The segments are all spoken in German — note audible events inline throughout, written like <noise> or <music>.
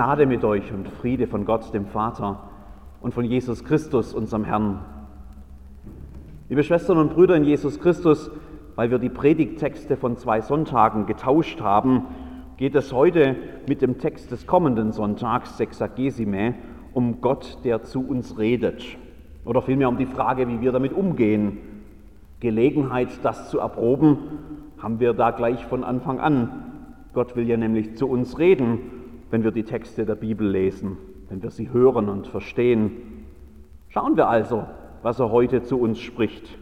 Gnade mit euch und Friede von Gott, dem Vater und von Jesus Christus, unserem Herrn. Liebe Schwestern und Brüder in Jesus Christus, weil wir die Predigttexte von zwei Sonntagen getauscht haben, geht es heute mit dem Text des kommenden Sonntags, Sexagesime, um Gott, der zu uns redet. Oder vielmehr um die Frage, wie wir damit umgehen. Gelegenheit, das zu erproben, haben wir da gleich von Anfang an. Gott will ja nämlich zu uns reden, wenn wir die Texte der Bibel lesen, wenn wir sie hören und verstehen. Schauen wir also, was er heute zu uns spricht.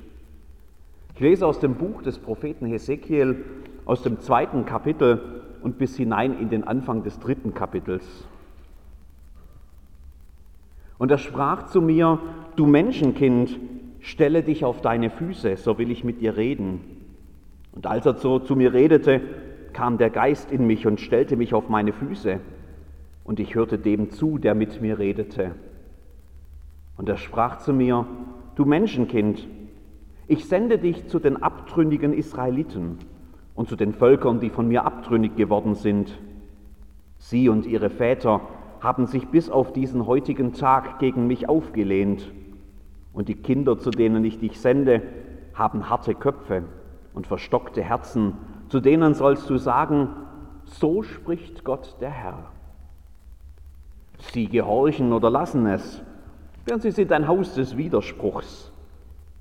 Ich lese aus dem Buch des Propheten Hesekiel, aus dem zweiten Kapitel und bis hinein in den Anfang des dritten Kapitels. Und er sprach zu mir, du Menschenkind, stelle dich auf deine Füße, so will ich mit dir reden. Und als er so zu mir redete, kam der Geist in mich und stellte mich auf meine Füße, und ich hörte dem zu, der mit mir redete. Und er sprach zu mir, du Menschenkind, ich sende dich zu den abtrünnigen Israeliten und zu den Völkern, die von mir abtrünnig geworden sind. Sie und ihre Väter haben sich bis auf diesen heutigen Tag gegen mich aufgelehnt, und die Kinder, zu denen ich dich sende, haben harte Köpfe und verstockte Herzen zu denen sollst du sagen, so spricht Gott der Herr. Sie gehorchen oder lassen es, denn sie sind ein Haus des Widerspruchs.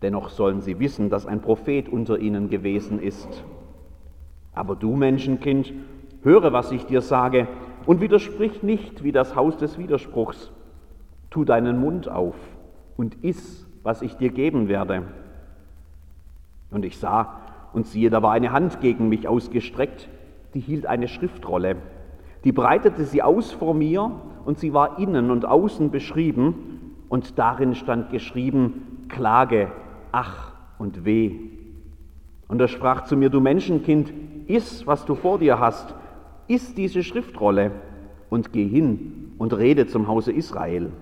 Dennoch sollen sie wissen, dass ein Prophet unter ihnen gewesen ist. Aber du, Menschenkind, höre, was ich dir sage, und widersprich nicht wie das Haus des Widerspruchs. Tu deinen Mund auf und iss, was ich dir geben werde. Und ich sah, und siehe, da war eine Hand gegen mich ausgestreckt, die hielt eine Schriftrolle. Die breitete sie aus vor mir und sie war innen und außen beschrieben und darin stand geschrieben Klage, Ach und Weh. Und er sprach zu mir, du Menschenkind, iss, was du vor dir hast, iss diese Schriftrolle und geh hin und rede zum Hause Israel.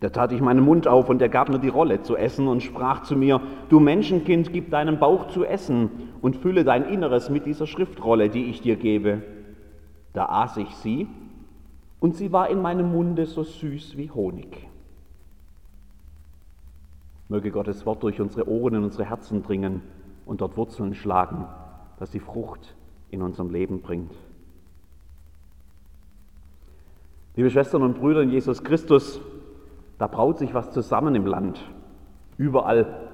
Da tat ich meinen Mund auf und er gab mir die Rolle zu essen und sprach zu mir, du Menschenkind, gib deinem Bauch zu essen und fülle dein Inneres mit dieser Schriftrolle, die ich dir gebe. Da aß ich sie und sie war in meinem Munde so süß wie Honig. Möge Gottes Wort durch unsere Ohren in unsere Herzen dringen und dort Wurzeln schlagen, dass sie Frucht in unserem Leben bringt. Liebe Schwestern und Brüder in Jesus Christus, da braut sich was zusammen im Land. Überall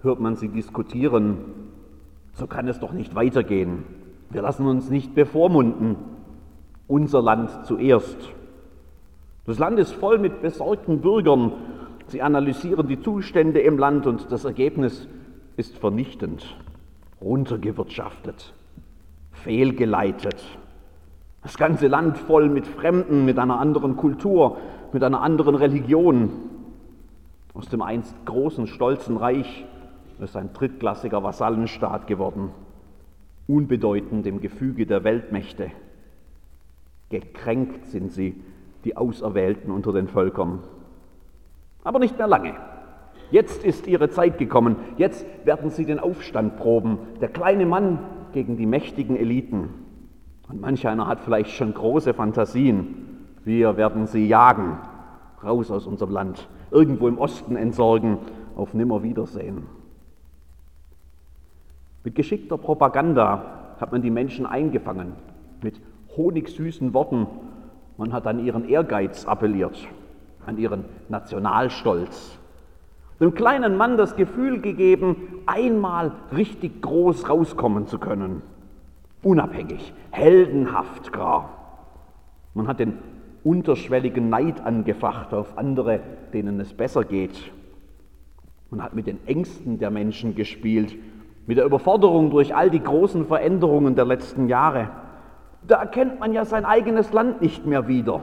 hört man sie diskutieren. So kann es doch nicht weitergehen. Wir lassen uns nicht bevormunden. Unser Land zuerst. Das Land ist voll mit besorgten Bürgern. Sie analysieren die Zustände im Land und das Ergebnis ist vernichtend, runtergewirtschaftet, fehlgeleitet. Das ganze Land voll mit Fremden, mit einer anderen Kultur, mit einer anderen Religion. Aus dem einst großen, stolzen Reich ist ein drittklassiger Vasallenstaat geworden, unbedeutend im Gefüge der Weltmächte. Gekränkt sind sie, die Auserwählten unter den Völkern. Aber nicht mehr lange. Jetzt ist ihre Zeit gekommen. Jetzt werden sie den Aufstand proben. Der kleine Mann gegen die mächtigen Eliten. Und manch einer hat vielleicht schon große Fantasien. Wir werden sie jagen, raus aus unserem Land, irgendwo im Osten entsorgen, auf Nimmerwiedersehen. Mit geschickter Propaganda hat man die Menschen eingefangen, mit honigsüßen Worten. Man hat an ihren Ehrgeiz appelliert, an ihren Nationalstolz. Dem kleinen Mann das Gefühl gegeben, einmal richtig groß rauskommen zu können. Unabhängig, heldenhaft gar. Man hat den unterschwelligen Neid angefacht auf andere, denen es besser geht. Man hat mit den Ängsten der Menschen gespielt, mit der Überforderung durch all die großen Veränderungen der letzten Jahre. Da erkennt man ja sein eigenes Land nicht mehr wieder.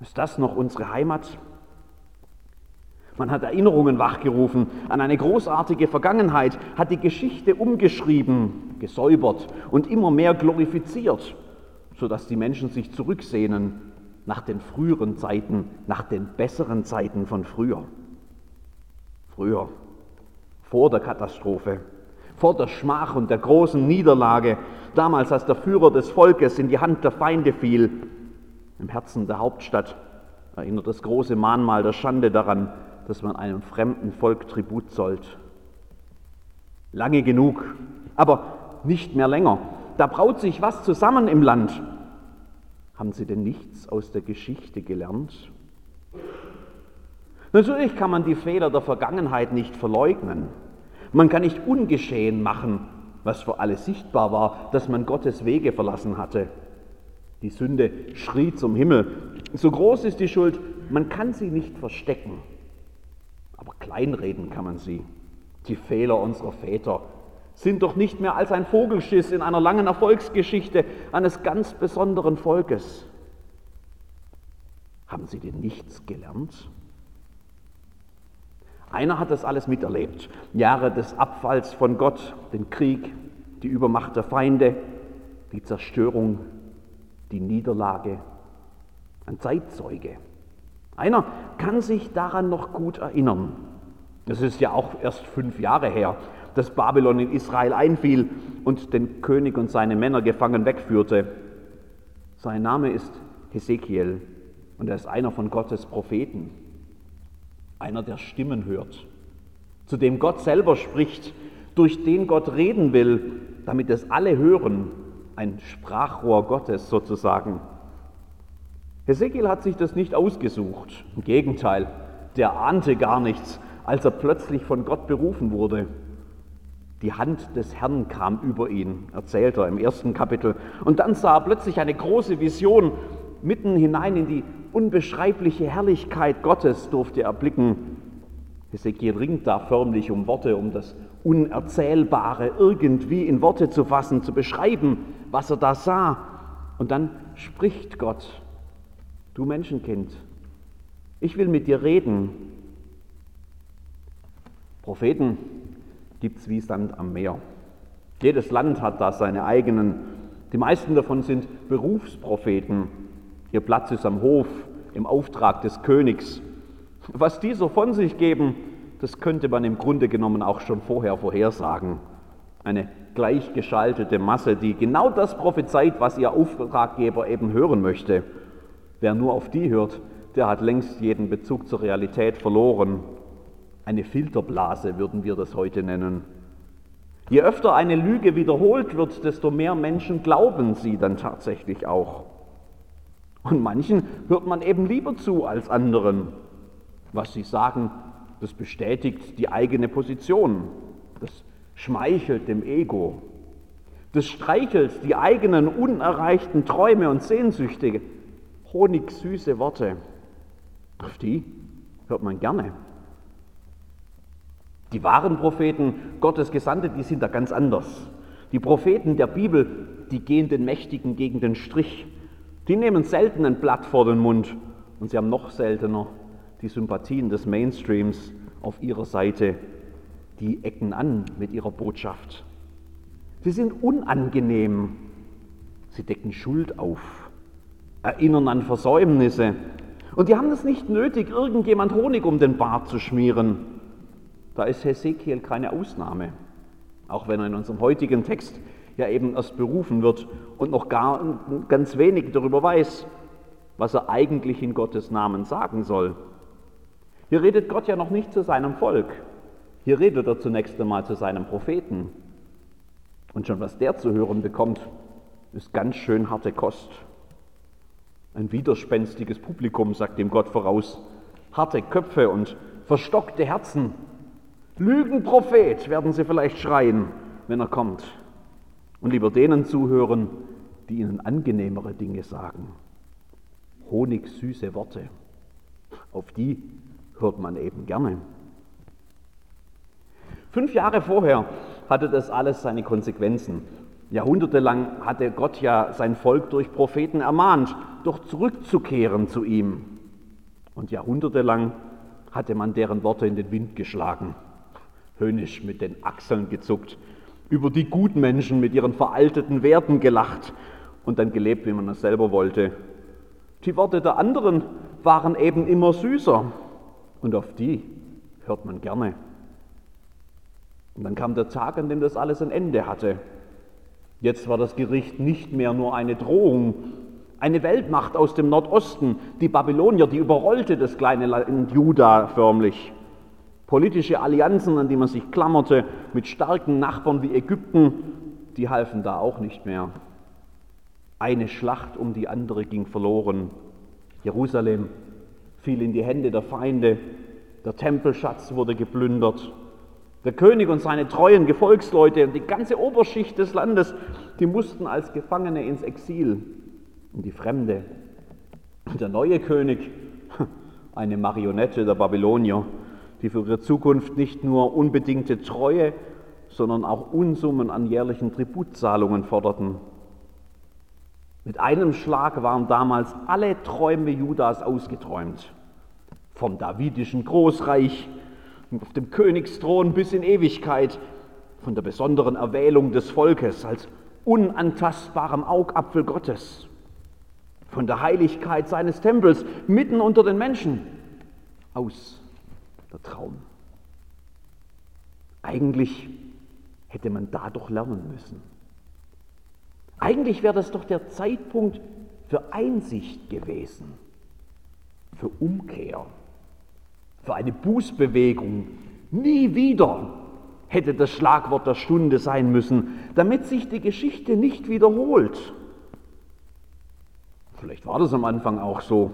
Ist das noch unsere Heimat? Man hat Erinnerungen wachgerufen an eine großartige Vergangenheit, hat die Geschichte umgeschrieben, gesäubert und immer mehr glorifiziert, sodass die Menschen sich zurücksehnen nach den früheren Zeiten, nach den besseren Zeiten von früher. Früher, vor der Katastrophe, vor der Schmach und der großen Niederlage, damals als der Führer des Volkes in die Hand der Feinde fiel, im Herzen der Hauptstadt, erinnert das große Mahnmal der Schande daran, dass man einem fremden Volk Tribut zollt. Lange genug, aber nicht mehr länger. Da braut sich was zusammen im Land. Haben Sie denn nichts aus der Geschichte gelernt? Natürlich kann man die Fehler der Vergangenheit nicht verleugnen. Man kann nicht ungeschehen machen, was für alle sichtbar war, dass man Gottes Wege verlassen hatte. Die Sünde schrie zum Himmel. So groß ist die Schuld, man kann sie nicht verstecken. Aber kleinreden kann man sie. Die Fehler unserer Väter sind doch nicht mehr als ein Vogelschiss in einer langen Erfolgsgeschichte eines ganz besonderen Volkes. Haben Sie denn nichts gelernt? Einer hat das alles miterlebt. Jahre des Abfalls von Gott, den Krieg, die Übermacht der Feinde, die Zerstörung, die Niederlage. Ein Zeitzeuge. Einer kann sich daran noch gut erinnern. Es ist ja auch erst fünf Jahre her, dass Babylon in Israel einfiel und den König und seine Männer gefangen wegführte. Sein Name ist Hesekiel und er ist einer von Gottes Propheten, einer, der Stimmen hört, zu dem Gott selber spricht, durch den Gott reden will, damit es alle hören, ein Sprachrohr Gottes sozusagen. Hesekiel hat sich das nicht ausgesucht, im Gegenteil, der ahnte gar nichts, als er plötzlich von Gott berufen wurde. Die Hand des Herrn kam über ihn, erzählt er im ersten Kapitel. Und dann sah er plötzlich eine große Vision. Mitten hinein in die unbeschreibliche Herrlichkeit Gottes durfte er blicken. Hesekiel ringt da förmlich um Worte, um das Unerzählbare irgendwie in Worte zu fassen, zu beschreiben, was er da sah. Und dann spricht Gott, du Menschenkind, ich will mit dir reden. Propheten gibt es wie Sand am Meer. Jedes Land hat da seine eigenen. Die meisten davon sind Berufspropheten. Ihr Platz ist am Hof, im Auftrag des Königs. Was die so von sich geben, das könnte man im Grunde genommen auch schon vorher vorhersagen. Eine gleichgeschaltete Masse, die genau das prophezeit, was ihr Auftraggeber eben hören möchte. Wer nur auf die hört, der hat längst jeden Bezug zur Realität verloren. Eine Filterblase würden wir das heute nennen. Je öfter eine Lüge wiederholt wird, desto mehr Menschen glauben sie dann tatsächlich auch. Und manchen hört man eben lieber zu als anderen. Was sie sagen, das bestätigt die eigene Position. Das schmeichelt dem Ego. Das streichelt die eigenen unerreichten Träume und Sehnsüchte. Honigsüße Worte. Auf die hört man gerne. Die wahren Propheten, Gottes Gesandte, die sind da ganz anders. Die Propheten der Bibel, die gehen den Mächtigen gegen den Strich. Die nehmen selten ein Blatt vor den Mund und sie haben noch seltener die Sympathien des Mainstreams auf ihrer Seite. Die ecken an mit ihrer Botschaft. Sie sind unangenehm. Sie decken Schuld auf, erinnern an Versäumnisse. Und die haben es nicht nötig, irgendjemand Honig um den Bart zu schmieren. Da ist Hesekiel keine Ausnahme, auch wenn er in unserem heutigen Text ja eben erst berufen wird und noch gar ganz wenig darüber weiß, was er eigentlich in Gottes Namen sagen soll. Hier redet Gott ja noch nicht zu seinem Volk. Hier redet er zunächst einmal zu seinem Propheten. Und schon was der zu hören bekommt, ist ganz schön harte Kost. Ein widerspenstiges Publikum, sagt dem Gott voraus. Harte Köpfe und verstockte Herzen, Lügenprophet werden sie vielleicht schreien, wenn er kommt. Und lieber denen zuhören, die ihnen angenehmere Dinge sagen. Honigsüße Worte. Auf die hört man eben gerne. Fünf Jahre vorher hatte das alles seine Konsequenzen. Jahrhundertelang hatte Gott ja sein Volk durch Propheten ermahnt, doch zurückzukehren zu ihm. Und jahrhundertelang hatte man deren Worte in den Wind geschlagen höhnisch mit den Achseln gezuckt, über die Gutmenschen mit ihren veralteten Werten gelacht und dann gelebt, wie man es selber wollte. Die Worte der anderen waren eben immer süßer und auf die hört man gerne. Und dann kam der Tag, an dem das alles ein Ende hatte. Jetzt war das Gericht nicht mehr nur eine Drohung, Eine Weltmacht aus dem Nordosten, die Babylonier, die überrollte das kleine Land Juda förmlich. Politische Allianzen, an die man sich klammerte, mit starken Nachbarn wie Ägypten, die halfen da auch nicht mehr. Eine Schlacht um die andere ging verloren. Jerusalem fiel in die Hände der Feinde, der Tempelschatz wurde geplündert. Der König und seine treuen Gefolgsleute und die ganze Oberschicht des Landes, die mussten als Gefangene ins Exil. Und die Fremde, der neue König, <laughs> eine Marionette der Babylonier, die für ihre Zukunft nicht nur unbedingte Treue, sondern auch Unsummen an jährlichen Tributzahlungen forderten. Mit einem Schlag waren damals alle Träume Judas ausgeträumt. Vom davidischen Großreich auf dem Königsthron bis in Ewigkeit, von der besonderen Erwählung des Volkes als unantastbarem Augapfel Gottes, von der Heiligkeit seines Tempels mitten unter den Menschen, aus der Traum. Eigentlich hätte man da doch lernen müssen. Eigentlich wäre das doch der Zeitpunkt für Einsicht gewesen, für Umkehr für eine Bußbewegung. Nie wieder hätte das Schlagwort der Stunde sein müssen, damit sich die Geschichte nicht wiederholt. Vielleicht war das am Anfang auch so,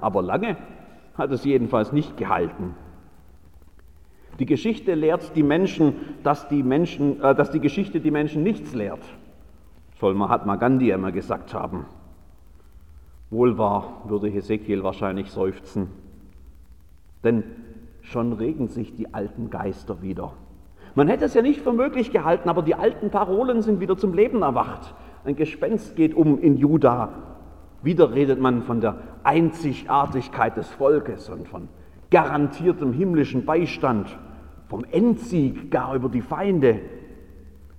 aber lange hat es jedenfalls nicht gehalten. Die Geschichte lehrt die Menschen, dass die, Menschen, äh, dass die Geschichte die Menschen nichts lehrt, soll Mahatma Gandhi immer gesagt haben. Wohl wahr, würde Hesekiel wahrscheinlich seufzen. Denn schon regen sich die alten Geister wieder. Man hätte es ja nicht für möglich gehalten, aber die alten Parolen sind wieder zum Leben erwacht. Ein Gespenst geht um in Juda. Wieder redet man von der Einzigartigkeit des Volkes und von garantiertem himmlischen Beistand, vom Endsieg gar über die Feinde.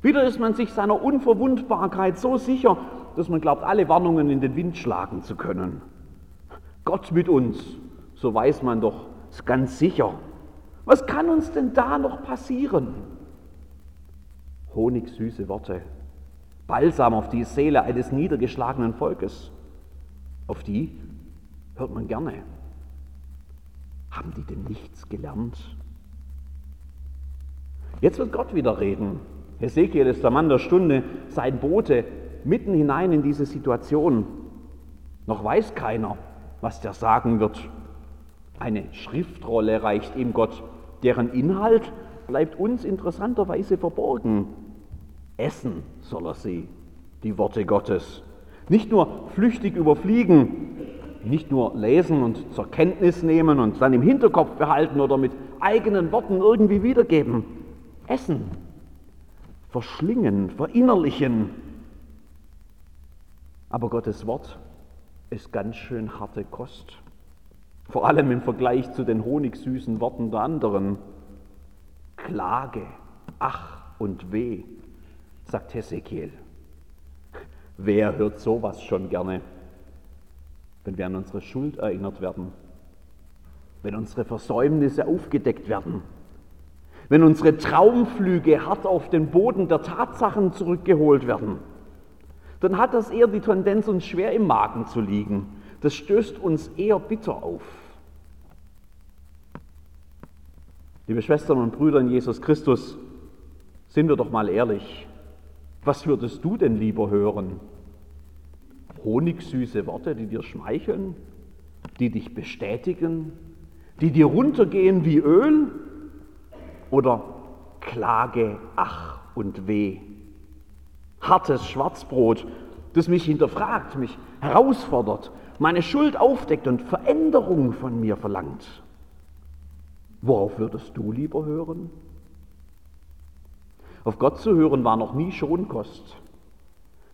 Wieder ist man sich seiner Unverwundbarkeit so sicher, dass man glaubt, alle Warnungen in den Wind schlagen zu können. Gott mit uns, so weiß man doch, ist ganz sicher. Was kann uns denn da noch passieren? Honigsüße Worte, Balsam auf die Seele eines niedergeschlagenen Volkes. Auf die hört man gerne. Haben die denn nichts gelernt? Jetzt wird Gott wieder reden. Hesekiel ist der Mann der Stunde, sein Bote mitten hinein in diese Situation. Noch weiß keiner, was der sagen wird. Eine Schriftrolle reicht ihm Gott, deren Inhalt bleibt uns interessanterweise verborgen. Essen soll er sie, die Worte Gottes. Nicht nur flüchtig überfliegen, nicht nur lesen und zur Kenntnis nehmen und dann im Hinterkopf behalten oder mit eigenen Worten irgendwie wiedergeben. Essen, verschlingen, verinnerlichen. Aber Gottes Wort ist ganz schön harte Kost vor allem im Vergleich zu den honigsüßen Worten der anderen. Klage, ach und weh, sagt Hesekiel. Wer hört sowas schon gerne, wenn wir an unsere Schuld erinnert werden, wenn unsere Versäumnisse aufgedeckt werden, wenn unsere Traumflüge hart auf den Boden der Tatsachen zurückgeholt werden, dann hat das eher die Tendenz, uns schwer im Magen zu liegen das stößt uns eher bitter auf. Liebe Schwestern und Brüder in Jesus Christus, sind wir doch mal ehrlich. Was würdest du denn lieber hören? Honigsüße Worte, die dir schmeicheln, die dich bestätigen, die dir runtergehen wie Öl? Oder Klage, Ach und Weh? Hartes Schwarzbrot, das mich hinterfragt, mich herausfordert, meine Schuld aufdeckt und Veränderung von mir verlangt. Worauf würdest du lieber hören? Auf Gott zu hören war noch nie Schonkost.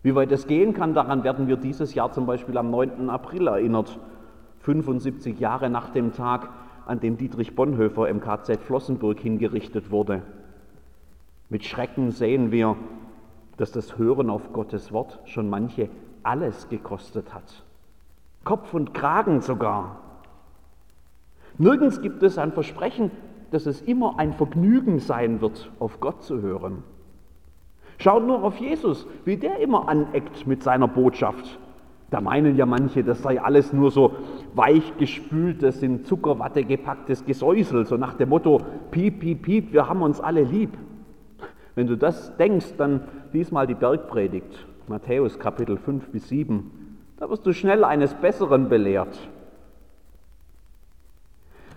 Wie weit es gehen kann, daran werden wir dieses Jahr zum Beispiel am 9. April erinnert, 75 Jahre nach dem Tag, an dem Dietrich Bonhoeffer im KZ Flossenburg hingerichtet wurde. Mit Schrecken sehen wir, dass das Hören auf Gottes Wort schon manche alles gekostet hat. Kopf und Kragen sogar. Nirgends gibt es ein Versprechen, dass es immer ein Vergnügen sein wird, auf Gott zu hören. Schaut nur auf Jesus, wie der immer aneckt mit seiner Botschaft. Da meinen ja manche, das sei alles nur so weichgespültes, in Zuckerwatte gepacktes Gesäusel, so nach dem Motto, piep, piep, piep, wir haben uns alle lieb. Wenn du das denkst, dann diesmal die Bergpredigt, Matthäus Kapitel 5 bis 7. Da wirst du schnell eines Besseren belehrt.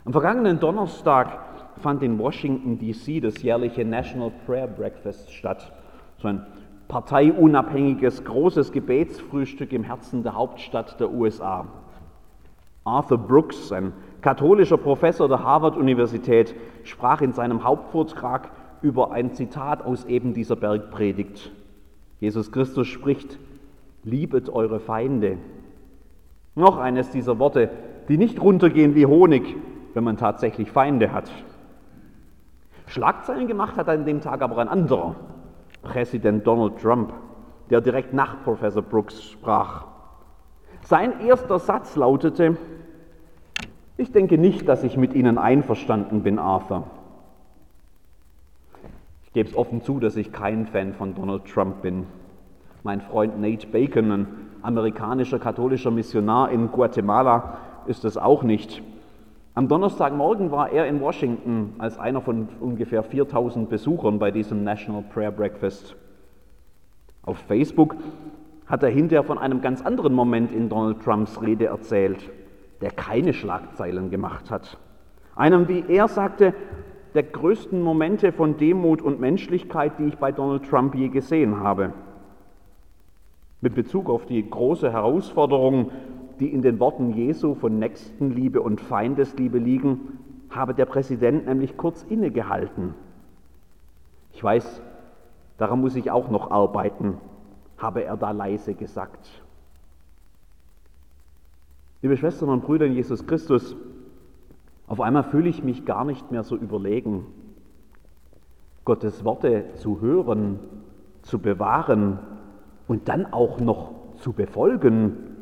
Am vergangenen Donnerstag fand in Washington, D.C. das jährliche National Prayer Breakfast statt. So ein parteiunabhängiges, großes Gebetsfrühstück im Herzen der Hauptstadt der USA. Arthur Brooks, ein katholischer Professor der Harvard-Universität, sprach in seinem Hauptvortrag über ein Zitat aus eben dieser Bergpredigt. Jesus Christus spricht, liebet eure Feinde. Noch eines dieser Worte, die nicht runtergehen wie Honig, wenn man tatsächlich Feinde hat. Schlagzeilen gemacht hat an dem Tag aber ein anderer, Präsident Donald Trump, der direkt nach Professor Brooks sprach. Sein erster Satz lautete, ich denke nicht, dass ich mit Ihnen einverstanden bin, Arthur. Ich gebe es offen zu, dass ich kein Fan von Donald Trump bin. Mein Freund Nate Bacon, ein amerikanischer katholischer Missionar in Guatemala, ist es auch nicht. Am Donnerstagmorgen war er in Washington als einer von ungefähr 4000 Besuchern bei diesem National Prayer Breakfast. Auf Facebook hat er hinterher von einem ganz anderen Moment in Donald Trumps Rede erzählt, der keine Schlagzeilen gemacht hat. Einem, wie er sagte, der größten Momente von Demut und Menschlichkeit, die ich bei Donald Trump je gesehen habe. Mit Bezug auf die große Herausforderung die in den Worten Jesu von Nächstenliebe und Feindesliebe liegen, habe der Präsident nämlich kurz innegehalten. Ich weiß, daran muss ich auch noch arbeiten, habe er da leise gesagt. Liebe Schwestern und Brüder in Jesus Christus, auf einmal fühle ich mich gar nicht mehr so überlegen. Gottes Worte zu hören, zu bewahren und dann auch noch zu befolgen,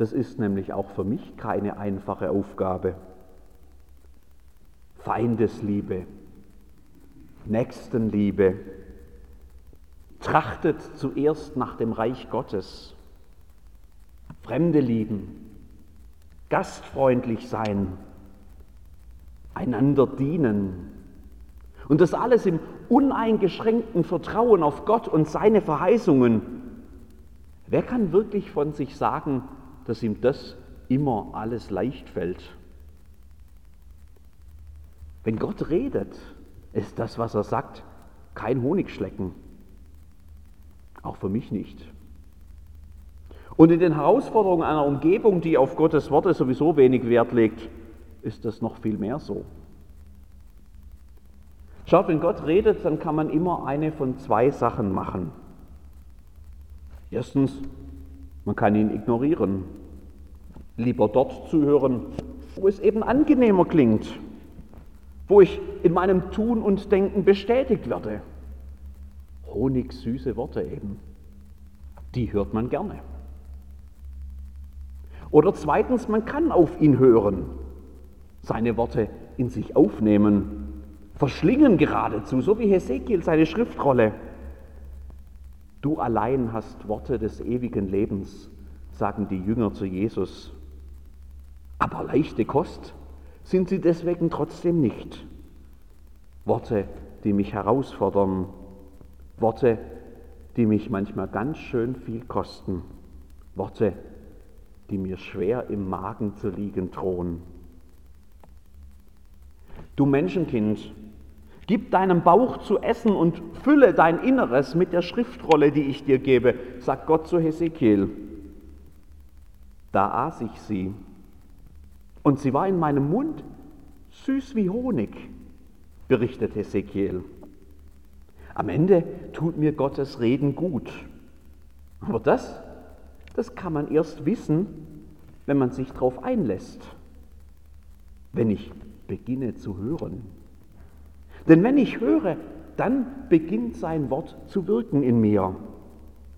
das ist nämlich auch für mich keine einfache Aufgabe. Feindesliebe, Nächstenliebe, trachtet zuerst nach dem Reich Gottes, Fremde lieben, gastfreundlich sein, einander dienen. Und das alles im uneingeschränkten Vertrauen auf Gott und seine Verheißungen. Wer kann wirklich von sich sagen, dass ihm das immer alles leicht fällt. Wenn Gott redet, ist das, was er sagt, kein Honigschlecken. Auch für mich nicht. Und in den Herausforderungen einer Umgebung, die auf Gottes Worte sowieso wenig Wert legt, ist das noch viel mehr so. Schaut, wenn Gott redet, dann kann man immer eine von zwei Sachen machen. Erstens, man kann ihn ignorieren lieber dort zuhören, wo es eben angenehmer klingt, wo ich in meinem Tun und Denken bestätigt werde. Honigsüße Worte eben, die hört man gerne. Oder zweitens, man kann auf ihn hören, seine Worte in sich aufnehmen, verschlingen geradezu, so wie Hesekiel seine Schriftrolle. Du allein hast Worte des ewigen Lebens, sagen die Jünger zu Jesus. Aber leichte Kost sind sie deswegen trotzdem nicht. Worte, die mich herausfordern, Worte, die mich manchmal ganz schön viel kosten, Worte, die mir schwer im Magen zu liegen drohen. Du Menschenkind, gib deinem Bauch zu essen und fülle dein Inneres mit der Schriftrolle, die ich dir gebe, sagt Gott zu Hesekiel. Da aß ich sie und sie war in meinem Mund süß wie Honig, berichtet Hesekiel. Am Ende tut mir Gottes Reden gut. Aber das, das kann man erst wissen, wenn man sich darauf einlässt, wenn ich beginne zu hören. Denn wenn ich höre, dann beginnt sein Wort zu wirken in mir.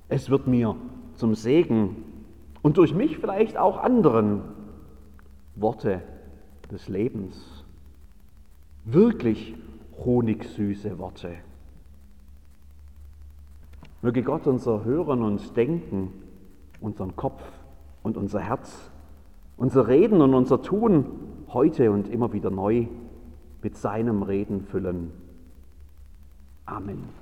Es wird mir zum Segen und durch mich vielleicht auch anderen. Worte des Lebens. Wirklich honigsüße Worte. Möge Gott unser Hören und Denken, unseren Kopf und unser Herz, unser Reden und unser Tun heute und immer wieder neu mit seinem Reden füllen. Amen.